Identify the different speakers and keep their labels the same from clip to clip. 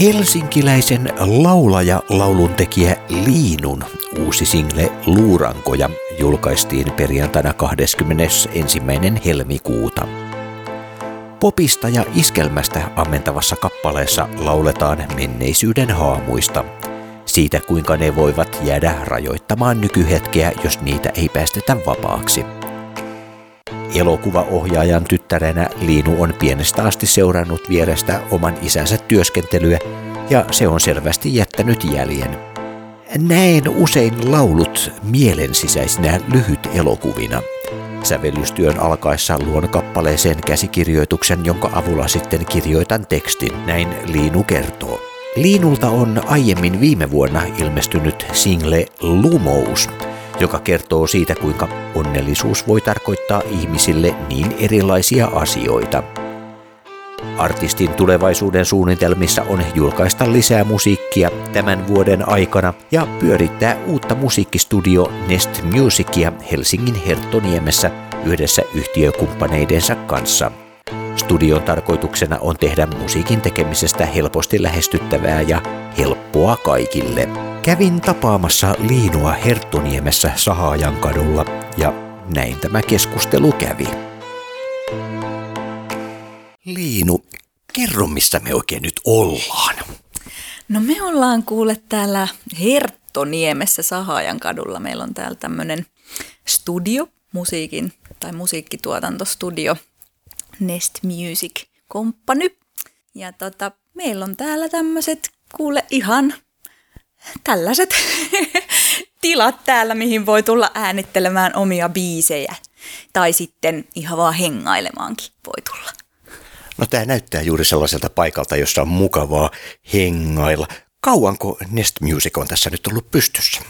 Speaker 1: Helsinkiläisen laulaja lauluntekijä Liinun uusi single Luurankoja julkaistiin perjantaina 21. helmikuuta. Popista ja iskelmästä ammentavassa kappaleessa lauletaan menneisyyden haamuista. Siitä kuinka ne voivat jäädä rajoittamaan nykyhetkeä, jos niitä ei päästetä vapaaksi. Elokuvaohjaajan tyttärenä Liinu on pienestä asti seurannut vierestä oman isänsä työskentelyä ja se on selvästi jättänyt jäljen. Näen usein laulut mielensisäisinä lyhyt elokuvina. Sävellystyön alkaessa luon kappaleeseen käsikirjoituksen, jonka avulla sitten kirjoitan tekstin, näin Liinu kertoo. Liinulta on aiemmin viime vuonna ilmestynyt single Lumous, joka kertoo siitä, kuinka onnellisuus voi tarkoittaa ihmisille niin erilaisia asioita. Artistin tulevaisuuden suunnitelmissa on julkaista lisää musiikkia tämän vuoden aikana ja pyörittää uutta musiikkistudio Nest Musicia Helsingin Herttoniemessä yhdessä yhtiökumppaneidensa kanssa. Studion tarkoituksena on tehdä musiikin tekemisestä helposti lähestyttävää ja helppoa kaikille. Kävin tapaamassa Liinua Herttoniemessä Sahaajan kadulla ja näin tämä keskustelu kävi. Liinu, kerro missä me oikein nyt ollaan.
Speaker 2: No me ollaan kuule täällä Herttoniemessä Sahaajan kadulla. Meillä on täällä tämmöinen studio, musiikin tai musiikkituotantostudio, Nest Music Company. Ja tota, meillä on täällä tämmöiset, kuule ihan tällaiset tilat täällä, mihin voi tulla äänittelemään omia biisejä. Tai sitten ihan vaan hengailemaankin voi tulla.
Speaker 1: No tämä näyttää juuri sellaiselta paikalta, jossa on mukavaa hengailla. Kauanko Nest Music on tässä nyt ollut pystyssä?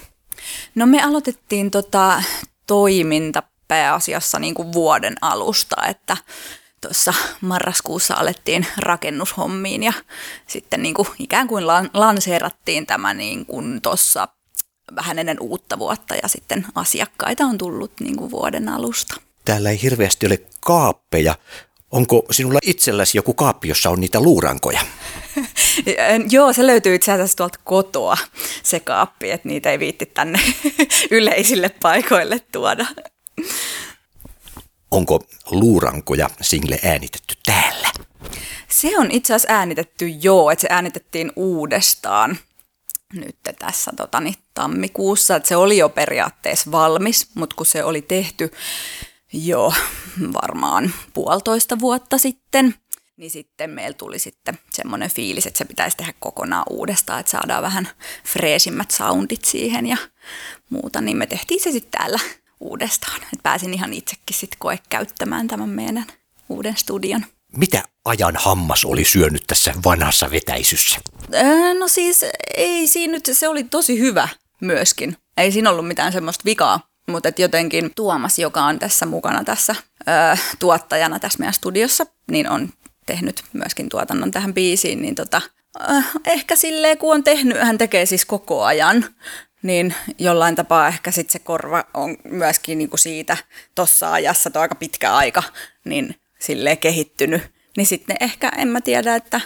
Speaker 2: No me aloitettiin tota toiminta pääasiassa niin kuin vuoden alusta, että tuossa marraskuussa alettiin rakennushommiin ja sitten niin kuin ikään kuin lanseerattiin tämä niin kuin tuossa vähän ennen uutta vuotta ja sitten asiakkaita on tullut niin kuin vuoden alusta.
Speaker 1: Täällä ei hirveästi ole kaappeja. Onko sinulla itselläsi joku kaappi, jossa on niitä luurankoja?
Speaker 2: Joo, se löytyy itse asiassa tuolta kotoa, se kaappi, että niitä ei viitti tänne yleisille paikoille tuoda.
Speaker 1: Onko luurankoja single äänitetty täällä?
Speaker 2: Se on itse asiassa äänitetty joo, että se äänitettiin uudestaan nyt tässä totani, tammikuussa. Että se oli jo periaatteessa valmis, mutta kun se oli tehty jo varmaan puolitoista vuotta sitten, niin sitten meillä tuli sitten semmoinen fiilis, että se pitäisi tehdä kokonaan uudestaan, että saadaan vähän freesimmät soundit siihen ja muuta, niin me tehtiin se sitten täällä uudestaan. Et pääsin ihan itsekin sitten koe käyttämään tämän meidän uuden studion.
Speaker 1: Mitä ajan hammas oli syönyt tässä vanhassa vetäisyssä?
Speaker 2: Öö, no siis ei siinä nyt, se oli tosi hyvä myöskin. Ei siinä ollut mitään semmoista vikaa, mutta et jotenkin Tuomas, joka on tässä mukana tässä öö, tuottajana tässä meidän studiossa, niin on tehnyt myöskin tuotannon tähän biisiin, niin tota, öö, ehkä silleen kun on tehnyt, hän tekee siis koko ajan, niin jollain tapaa ehkä sitten se korva on myöskin niinku siitä tuossa ajassa, tuo aika pitkä aika, niin sille kehittynyt. Niin sitten ehkä, en mä tiedä, että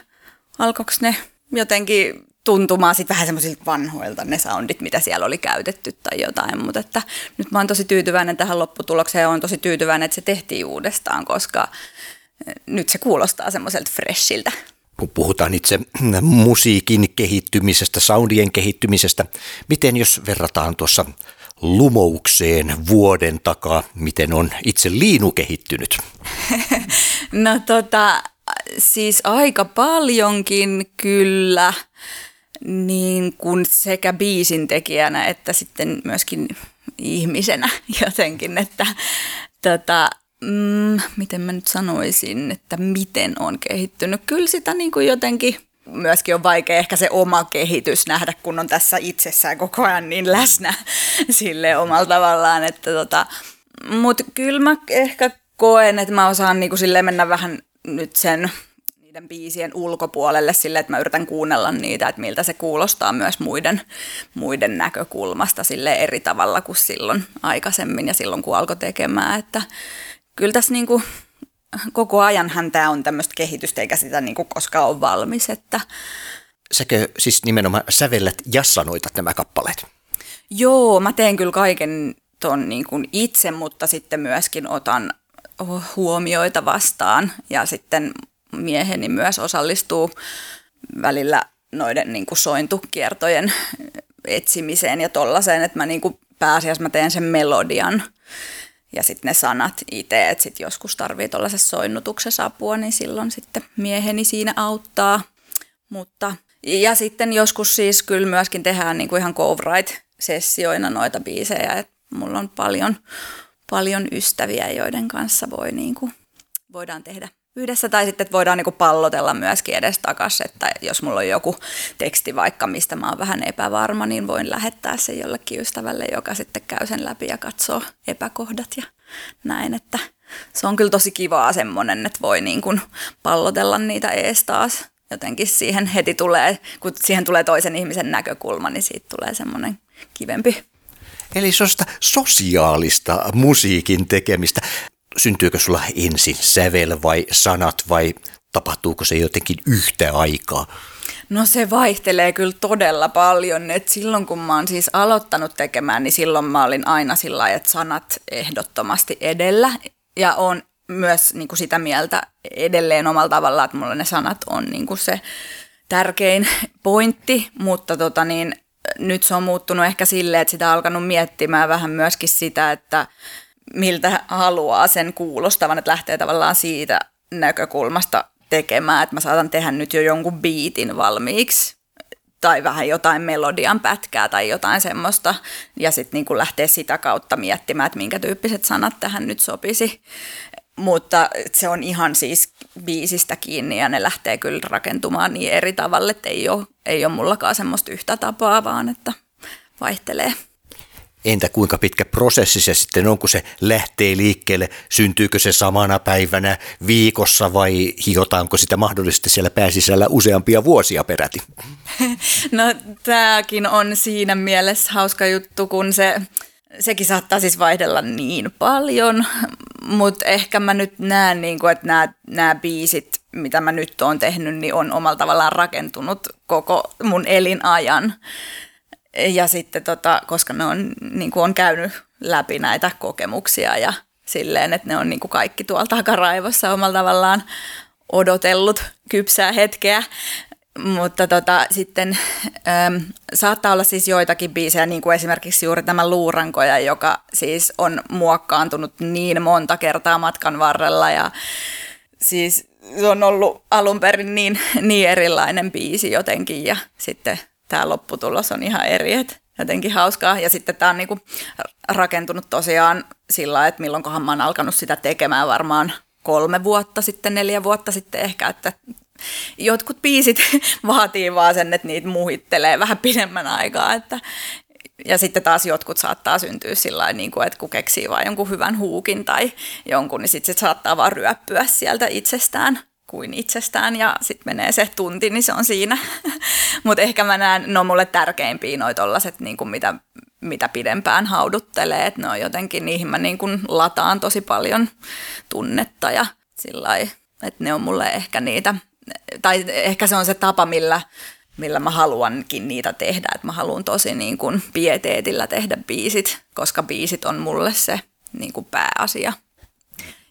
Speaker 2: alkoiko ne jotenkin tuntumaan sitten vähän semmoisilta vanhoilta ne soundit, mitä siellä oli käytetty tai jotain, mutta että nyt mä oon tosi tyytyväinen tähän lopputulokseen ja oon tosi tyytyväinen, että se tehtiin uudestaan, koska eh, nyt se kuulostaa semmoiselta freshiltä
Speaker 1: kun puhutaan itse musiikin kehittymisestä, soundien kehittymisestä, miten jos verrataan tuossa lumoukseen vuoden takaa, miten on itse liinu kehittynyt?
Speaker 2: No tota, siis aika paljonkin kyllä, niin kuin sekä biisin tekijänä että sitten myöskin ihmisenä jotenkin, että tota, mm, miten mä nyt sanoisin, että miten on kehittynyt. Kyllä sitä niin kuin jotenkin myöskin on vaikea ehkä se oma kehitys nähdä, kun on tässä itsessään koko ajan niin läsnä sille omalla tavallaan. Että tota, Mutta kyllä mä ehkä koen, että mä osaan niin kuin mennä vähän nyt sen niiden biisien ulkopuolelle sille, että mä yritän kuunnella niitä, että miltä se kuulostaa myös muiden, muiden näkökulmasta sille eri tavalla kuin silloin aikaisemmin ja silloin kun alkoi tekemään, että kyllä tässä niin kuin koko ajanhan tämä on tämmöistä kehitystä eikä sitä niin kuin koskaan ole valmis, että
Speaker 1: säkö siis nimenomaan sävellät ja sanoitat nämä kappaleet?
Speaker 2: Joo, mä teen kyllä kaiken ton niin kuin itse, mutta sitten myöskin otan huomioita vastaan ja sitten mieheni myös osallistuu välillä noiden niin kuin sointukiertojen etsimiseen ja tollaiseen, että mä niin kuin pääasiassa mä teen sen melodian ja sitten ne sanat itse, että sitten joskus tarvii tuollaisessa soinnutuksessa apua, niin silloin sitten mieheni siinä auttaa. Mutta, ja sitten joskus siis kyllä myöskin tehdään niin kuin ihan co-write-sessioina noita biisejä, että mulla on paljon, paljon ystäviä, joiden kanssa voi niin kuin, voidaan tehdä yhdessä tai sitten että voidaan niinku pallotella myöskin edes takas, että jos mulla on joku teksti vaikka, mistä mä oon vähän epävarma, niin voin lähettää sen jollekin ystävälle, joka sitten käy sen läpi ja katsoo epäkohdat ja näin, että se on kyllä tosi kivaa semmoinen, että voi niin kuin pallotella niitä ees taas. Jotenkin siihen heti tulee, kun siihen tulee toisen ihmisen näkökulma, niin siitä tulee semmoinen kivempi
Speaker 1: Eli sellaista sosiaalista musiikin tekemistä syntyykö sulla ensin sävel vai sanat vai tapahtuuko se jotenkin yhtä aikaa?
Speaker 2: No se vaihtelee kyllä todella paljon. Et silloin kun mä oon siis aloittanut tekemään, niin silloin mä olin aina sillä että sanat ehdottomasti edellä. Ja on myös niin kuin sitä mieltä edelleen omalla tavallaan, että mulla ne sanat on niin kuin se tärkein pointti, mutta tota niin, nyt se on muuttunut ehkä silleen, että sitä on alkanut miettimään vähän myöskin sitä, että miltä haluaa sen kuulostavan, että lähtee tavallaan siitä näkökulmasta tekemään, että mä saatan tehdä nyt jo jonkun biitin valmiiksi tai vähän jotain melodian pätkää tai jotain semmoista, ja sitten niin lähtee sitä kautta miettimään, että minkä tyyppiset sanat tähän nyt sopisi. Mutta se on ihan siis biisistä kiinni ja ne lähtee kyllä rakentumaan niin eri tavalla, että ei ole, ei ole mullakaan semmoista yhtä tapaa, vaan että vaihtelee.
Speaker 1: Entä kuinka pitkä prosessi se sitten on, kun se lähtee liikkeelle? Syntyykö se samana päivänä viikossa vai hiotaanko sitä mahdollisesti siellä pääsisällä useampia vuosia peräti?
Speaker 2: No tämäkin on siinä mielessä hauska juttu, kun se, sekin saattaa siis vaihdella niin paljon, mutta ehkä mä nyt näen, niin kuin, että nämä, nämä biisit, mitä mä nyt oon tehnyt, niin on omalla tavallaan rakentunut koko mun elinajan. Ja sitten tota, koska ne on, niin kuin on käynyt läpi näitä kokemuksia ja silleen, että ne on niin kuin kaikki tuolla takaraivossa omalla tavallaan odotellut kypsää hetkeä. Mutta tota, sitten äm, saattaa olla siis joitakin biisejä, niin kuin esimerkiksi juuri tämä Luurankoja, joka siis on muokkaantunut niin monta kertaa matkan varrella ja siis se on ollut alun perin niin, niin erilainen biisi jotenkin ja sitten tämä lopputulos on ihan eri, että jotenkin hauskaa. Ja sitten tämä on niinku rakentunut tosiaan sillä että milloinkohan mä oon alkanut sitä tekemään varmaan kolme vuotta sitten, neljä vuotta sitten ehkä, että jotkut biisit vaatii vaan sen, että niitä muhittelee vähän pidemmän aikaa, että ja sitten taas jotkut saattaa syntyä sillä niin kuin, että kun keksii vain jonkun hyvän huukin tai jonkun, niin sitten se saattaa vaan ryöppyä sieltä itsestään kuin itsestään ja sitten menee se tunti, niin se on siinä. Mutta ehkä mä näen, ne on mulle tärkeimpiä noi tollaset, niin kuin mitä, mitä pidempään hauduttelee, että ne on jotenkin, niihin mä niin kuin lataan tosi paljon tunnetta ja sillä että ne on mulle ehkä niitä, tai ehkä se on se tapa, millä, millä mä haluankin niitä tehdä, että mä haluan tosi niin kuin pieteetillä tehdä biisit, koska biisit on mulle se niin kuin pääasia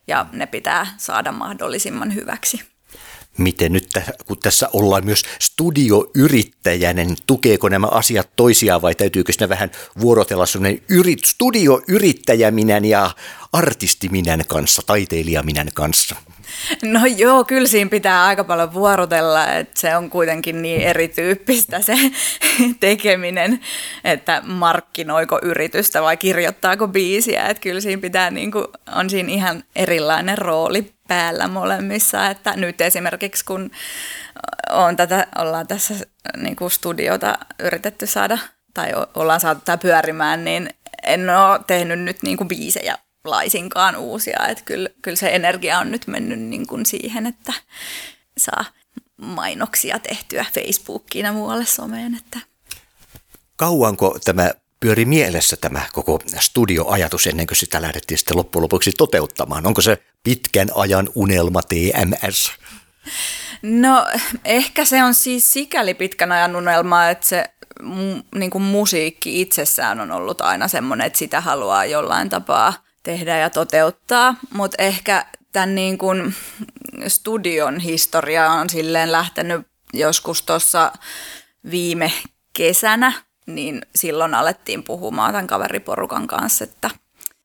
Speaker 2: ja ne pitää saada mahdollisimman hyväksi.
Speaker 1: Miten nyt, kun tässä ollaan myös studioyrittäjänä, niin tukeeko nämä asiat toisiaan vai täytyykö ne vähän vuorotella sellainen yrit, studioyrittäjäminän ja artistiminän kanssa, taiteilijaminän kanssa?
Speaker 2: No joo, kyllä siinä pitää aika paljon vuorotella, että se on kuitenkin niin erityyppistä se tekeminen, että markkinoiko yritystä vai kirjoittaako biisiä, että kyllä siinä pitää, niin kuin, on siinä ihan erilainen rooli päällä molemmissa, että nyt esimerkiksi kun on tätä, ollaan tässä niin kuin studiota yritetty saada tai ollaan saatu tämä pyörimään, niin en ole tehnyt nyt niin kuin biisejä laisinkaan uusia. Että kyllä, kyllä se energia on nyt mennyt niin kuin siihen, että saa mainoksia tehtyä Facebookiin ja muualle someen. Että.
Speaker 1: Kauanko tämä pyöri mielessä tämä koko studioajatus ennen kuin sitä lähdettiin sitten loppujen lopuksi toteuttamaan? Onko se pitkän ajan unelma TMS?
Speaker 2: No ehkä se on siis sikäli pitkän ajan unelma, että se niin kuin musiikki itsessään on ollut aina semmoinen, että sitä haluaa jollain tapaa tehdä ja toteuttaa, mutta ehkä tämän niin kuin studion historia on silleen lähtenyt joskus tuossa viime kesänä, niin silloin alettiin puhumaan tämän kaveriporukan kanssa, että,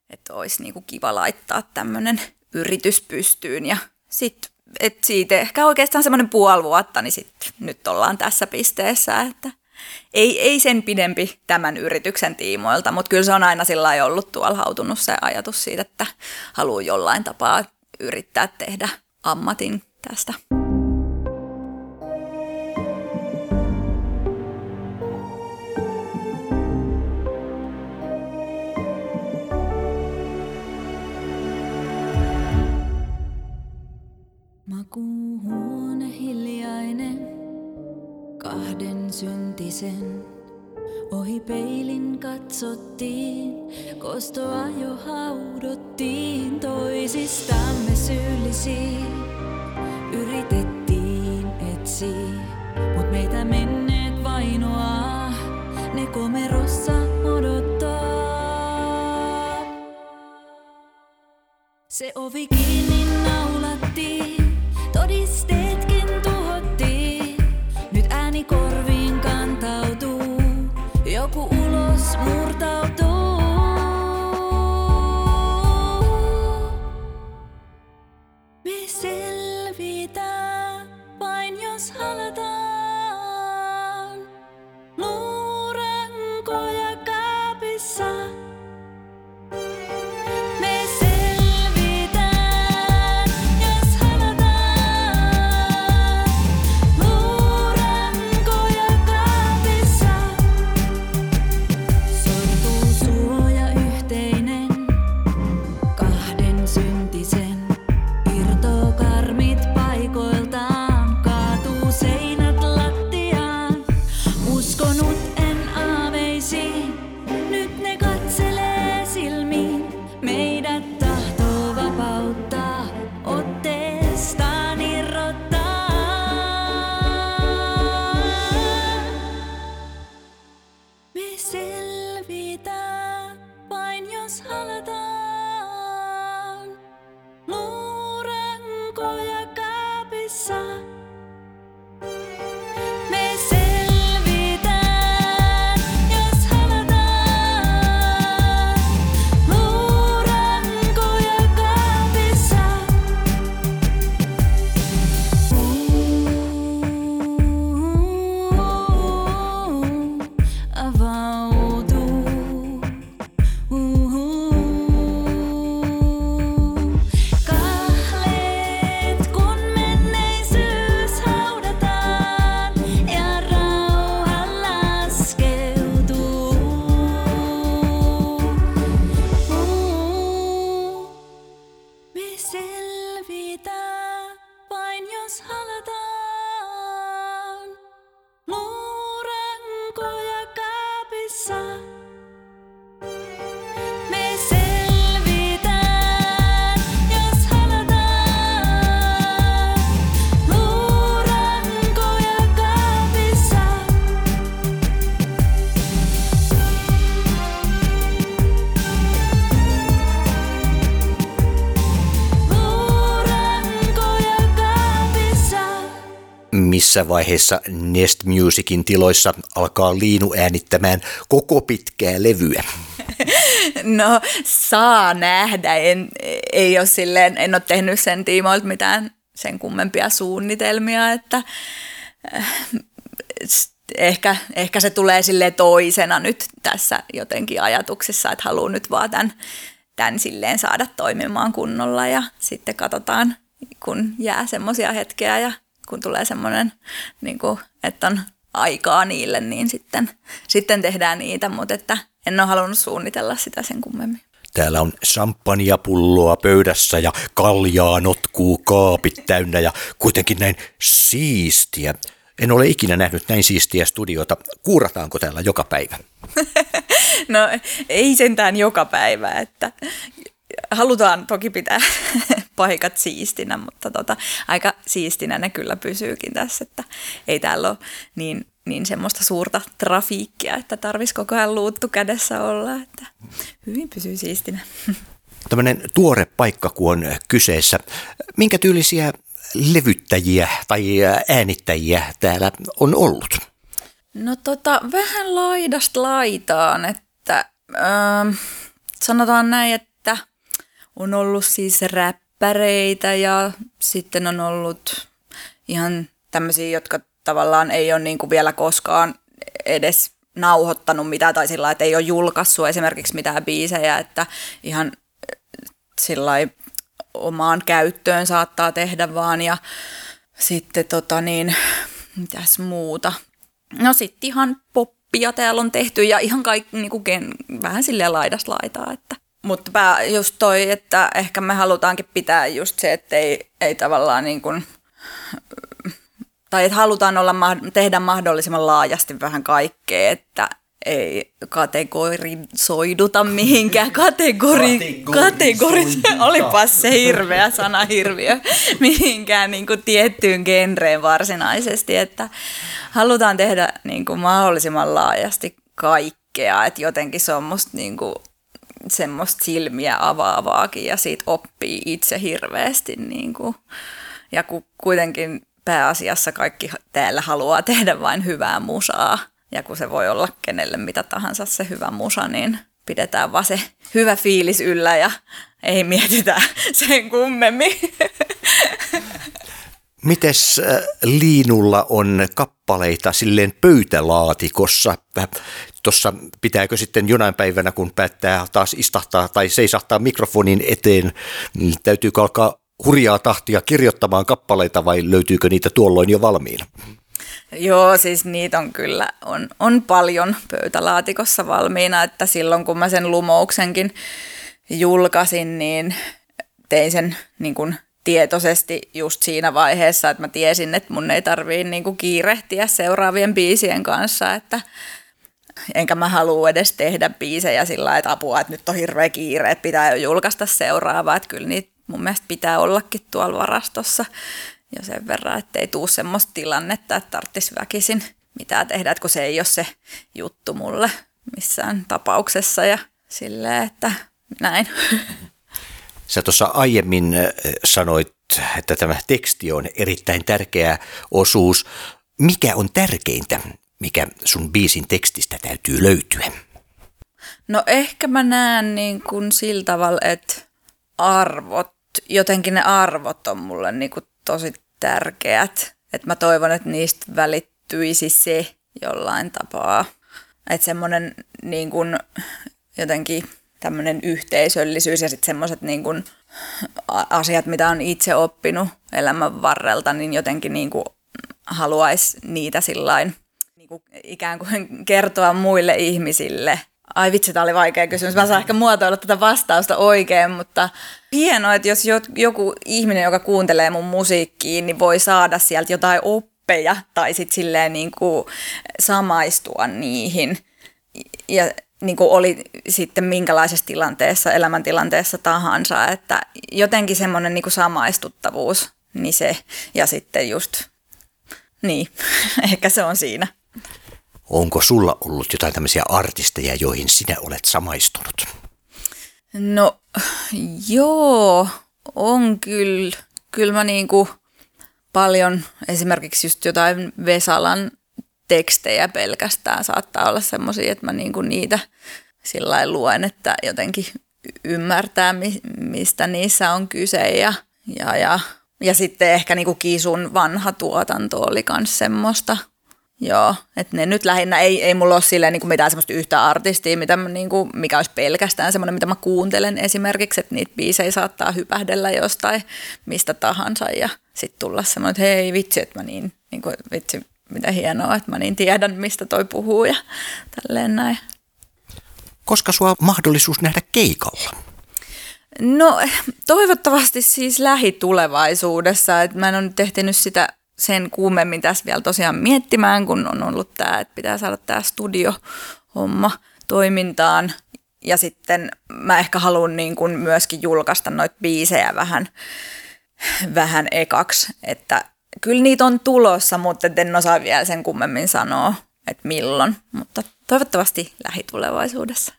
Speaker 2: että olisi kuin kiva laittaa tämmöinen yritys pystyyn ja sitten et siitä ehkä oikeastaan semmoinen puoli vuotta, niin sitten nyt ollaan tässä pisteessä, että ei, ei sen pidempi tämän yrityksen tiimoilta, mutta kyllä se on aina sillä ollut tuolla hautunut se ajatus siitä, että haluaa jollain tapaa yrittää tehdä ammatin tästä.
Speaker 3: Makuuhuone hiljainen, kahden syntisen. Ohi peilin katsottiin, kostoa jo haudottiin toisistamme syyllisiin. Yritettiin etsiä, mut meitä menneet vainoaa, ne komerossa odottaa. Se ovi kiinni
Speaker 1: Missä vaiheessa Nest Musicin tiloissa alkaa Liinu äänittämään koko pitkää levyä?
Speaker 2: No saa nähdä, en, ei ole silleen, en ole tehnyt sen tiimoilta mitään sen kummempia suunnitelmia, että äh, ehkä, ehkä se tulee sille toisena nyt tässä jotenkin ajatuksissa, että haluan nyt vaan tämän, tämän silleen saada toimimaan kunnolla ja sitten katsotaan, kun jää semmoisia hetkeä ja kun tulee semmoinen, niin kuin, että on aikaa niille, niin sitten, sitten tehdään niitä, mutta että en ole halunnut suunnitella sitä sen kummemmin.
Speaker 1: Täällä on champagnepulloa pöydässä ja kaljaa notkuu kaapit täynnä ja kuitenkin näin siistiä. En ole ikinä nähnyt näin siistiä studiota. Kuurataanko täällä joka päivä?
Speaker 2: No ei sentään joka päivä, että halutaan toki pitää, paikat siistinä, mutta tota, aika siistinä ne kyllä pysyykin tässä, että ei täällä ole niin, niin semmoista suurta trafiikkia, että tarvitsisi koko ajan luuttu kädessä olla, että hyvin pysyy siistinä.
Speaker 1: Tämmöinen tuore paikka, kun on kyseessä. Minkä tyylisiä levyttäjiä tai äänittäjiä täällä on ollut?
Speaker 2: No tota, vähän laidasta laitaan, että ähm, sanotaan näin, että on ollut siis räppäreitä ja sitten on ollut ihan tämmöisiä, jotka tavallaan ei ole niinku vielä koskaan edes nauhoittanut mitään tai sillä että ei ole julkaissut esimerkiksi mitään biisejä, että ihan sillä lailla omaan käyttöön saattaa tehdä vaan ja sitten tota niin, mitäs muuta. No sitten ihan poppia täällä on tehty ja ihan kaikki niin kuin gen, vähän silleen laidasta laitaa. Että. Mutta pää just toi, että ehkä me halutaankin pitää just se, että ei, ei tavallaan niin kuin, tai että halutaan olla, tehdä mahdollisimman laajasti vähän kaikkea, että ei kategorisoiduta mihinkään. Kategori, kategori, olipas se hirveä sana hirviö, mihinkään niin kuin tiettyyn genreen varsinaisesti, että halutaan tehdä niin kuin mahdollisimman laajasti kaikkea, että jotenkin se on musta niin kuin semmoista silmiä avaavaakin ja siitä oppii itse hirveästi. Niin kuin. Ja kun kuitenkin pääasiassa kaikki täällä haluaa tehdä vain hyvää musaa, ja kun se voi olla kenelle mitä tahansa se hyvä musa, niin pidetään vaan se hyvä fiilis yllä ja ei mietitä sen kummemmin.
Speaker 1: Mites äh, Liinulla on kappaleita silleen pöytälaatikossa? Tuossa pitääkö sitten jonain päivänä, kun päättää taas istahtaa tai seisahtaa mikrofonin eteen, niin täytyykö alkaa hurjaa tahtia kirjoittamaan kappaleita vai löytyykö niitä tuolloin jo valmiina?
Speaker 2: Joo, siis niitä on kyllä, on, on paljon pöytälaatikossa valmiina, että silloin kun mä sen lumouksenkin julkaisin, niin tein sen niin kuin tietoisesti just siinä vaiheessa, että mä tiesin, että mun ei tarvii niin kuin kiirehtiä seuraavien biisien kanssa, että enkä mä halua edes tehdä biisejä sillä lailla, että apua, että nyt on hirveä kiire, että pitää jo julkaista seuraavaa, että kyllä niitä mun mielestä pitää ollakin tuolla varastossa jo sen verran, että ei tule semmoista tilannetta, että tarvitsisi väkisin mitään tehdä, että kun se ei ole se juttu mulle missään tapauksessa ja silleen, että näin.
Speaker 1: Sä tuossa aiemmin äh, sanoit, että tämä teksti on erittäin tärkeä osuus. Mikä on tärkeintä, mikä sun biisin tekstistä täytyy löytyä?
Speaker 2: No ehkä mä näen niin kuin sillä tavalla, että arvot, jotenkin ne arvot on mulle niin kuin tosi tärkeät. Että mä toivon, että niistä välittyisi se jollain tapaa. Että semmoinen niin kuin jotenkin tämmöinen yhteisöllisyys ja sitten semmoiset niin asiat, mitä on itse oppinut elämän varrelta, niin jotenkin niin kuin haluaisi niitä sillain niin kuin ikään kuin kertoa muille ihmisille. Ai vitsi, tämä oli vaikea kysymys. Mä saan ehkä muotoilla tätä vastausta oikein, mutta hienoa, että jos joku ihminen, joka kuuntelee mun musiikkiin, niin voi saada sieltä jotain oppeja tai sitten silleen niin kuin samaistua niihin. Ja niin kuin oli sitten minkälaisessa tilanteessa, elämäntilanteessa tahansa, että jotenkin semmoinen niin kuin samaistuttavuus, niin se, ja sitten just, niin, ehkä se on siinä.
Speaker 1: Onko sulla ollut jotain tämmöisiä artisteja, joihin sinä olet samaistunut?
Speaker 2: No joo, on kyllä. Kyllä mä niinku paljon esimerkiksi just jotain Vesalan tekstejä pelkästään saattaa olla semmoisia, että mä niinku niitä sillä luen, että jotenkin ymmärtää, mistä niissä on kyse. Ja, ja, ja, ja sitten ehkä niinku Kisun vanha tuotanto oli myös semmoista – Joo, että ne nyt lähinnä, ei, ei mulla ole silleen niin mitään semmoista yhtä artistia, mitä mä, niin kuin, mikä olisi pelkästään semmoinen, mitä mä kuuntelen esimerkiksi, että niitä biisejä saattaa hypähdellä jostain mistä tahansa ja sitten tulla semmoinen, että hei vitsi, että mä niin, niin kuin, vitsi, mitä hienoa, että mä niin tiedän, mistä toi puhuu ja tälleen näin.
Speaker 1: Koska sua on mahdollisuus nähdä keikalla?
Speaker 2: No toivottavasti siis lähitulevaisuudessa, että mä en ole nyt ehtinyt sitä sen kuumemmin tässä vielä tosiaan miettimään, kun on ollut tämä, että pitää saada tämä studio-homma toimintaan. Ja sitten mä ehkä haluan niin kuin myöskin julkaista noita biisejä vähän, vähän ekaksi, että kyllä niitä on tulossa, mutta en osaa vielä sen kummemmin sanoa, että milloin, mutta toivottavasti lähitulevaisuudessa.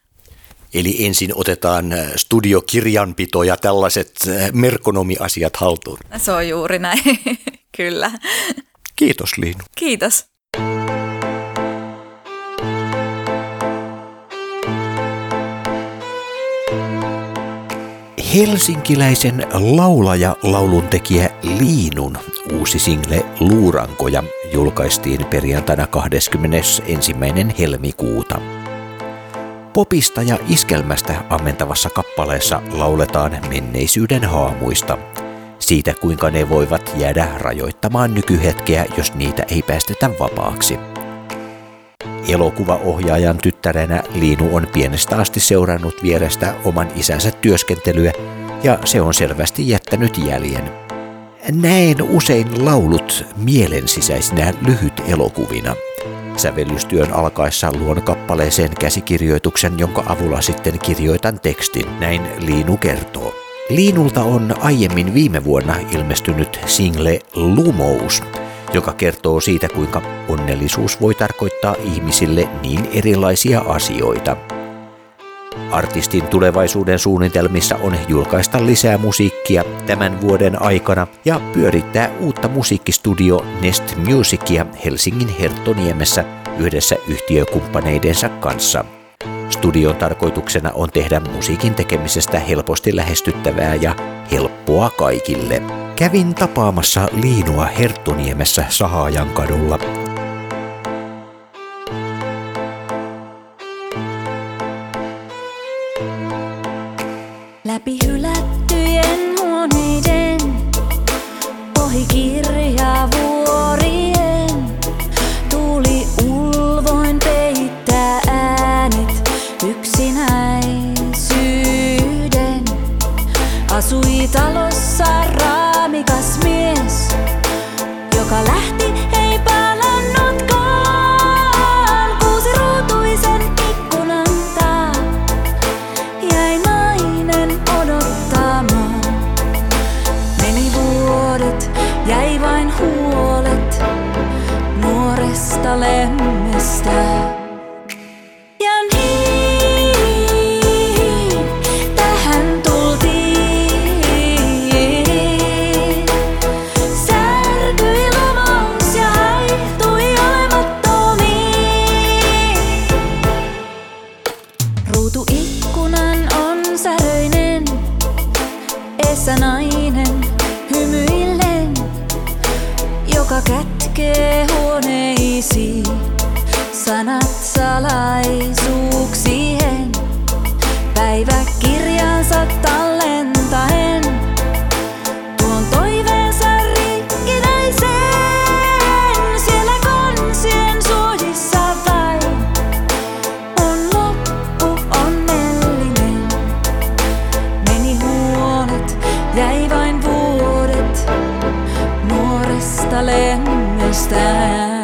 Speaker 1: Eli ensin otetaan äh, studiokirjanpito ja tällaiset äh, merkonomiasiat haltuun.
Speaker 2: Se on juuri näin, kyllä.
Speaker 1: Kiitos Liinu.
Speaker 2: Kiitos.
Speaker 1: Helsinkiläisen laulaja lauluntekijä Liinun uusi single Luurankoja julkaistiin perjantaina 21. helmikuuta. Popista ja iskelmästä ammentavassa kappaleessa lauletaan menneisyyden haamuista. Siitä kuinka ne voivat jäädä rajoittamaan nykyhetkeä, jos niitä ei päästetä vapaaksi. Elokuvaohjaajan tyttärenä Liinu on pienestä asti seurannut vierestä oman isänsä työskentelyä ja se on selvästi jättänyt jäljen. Näen usein laulut mielensisäisinä lyhyt elokuvina. Sävellystyön alkaessa luon kappaleeseen käsikirjoituksen, jonka avulla sitten kirjoitan tekstin, näin Liinu kertoo. Liinulta on aiemmin viime vuonna ilmestynyt single Lumous, joka kertoo siitä, kuinka onnellisuus voi tarkoittaa ihmisille niin erilaisia asioita. Artistin tulevaisuuden suunnitelmissa on julkaista lisää musiikkia tämän vuoden aikana ja pyörittää uutta musiikkistudio Nest Musicia Helsingin Herttoniemessä yhdessä yhtiökumppaneidensa kanssa. Studion tarkoituksena on tehdä musiikin tekemisestä helposti lähestyttävää ja helppoa kaikille. Kävin tapaamassa Liinua Herttoniemessä Sahaajan kadulla.
Speaker 3: Läpi hylättyjen Let me stand.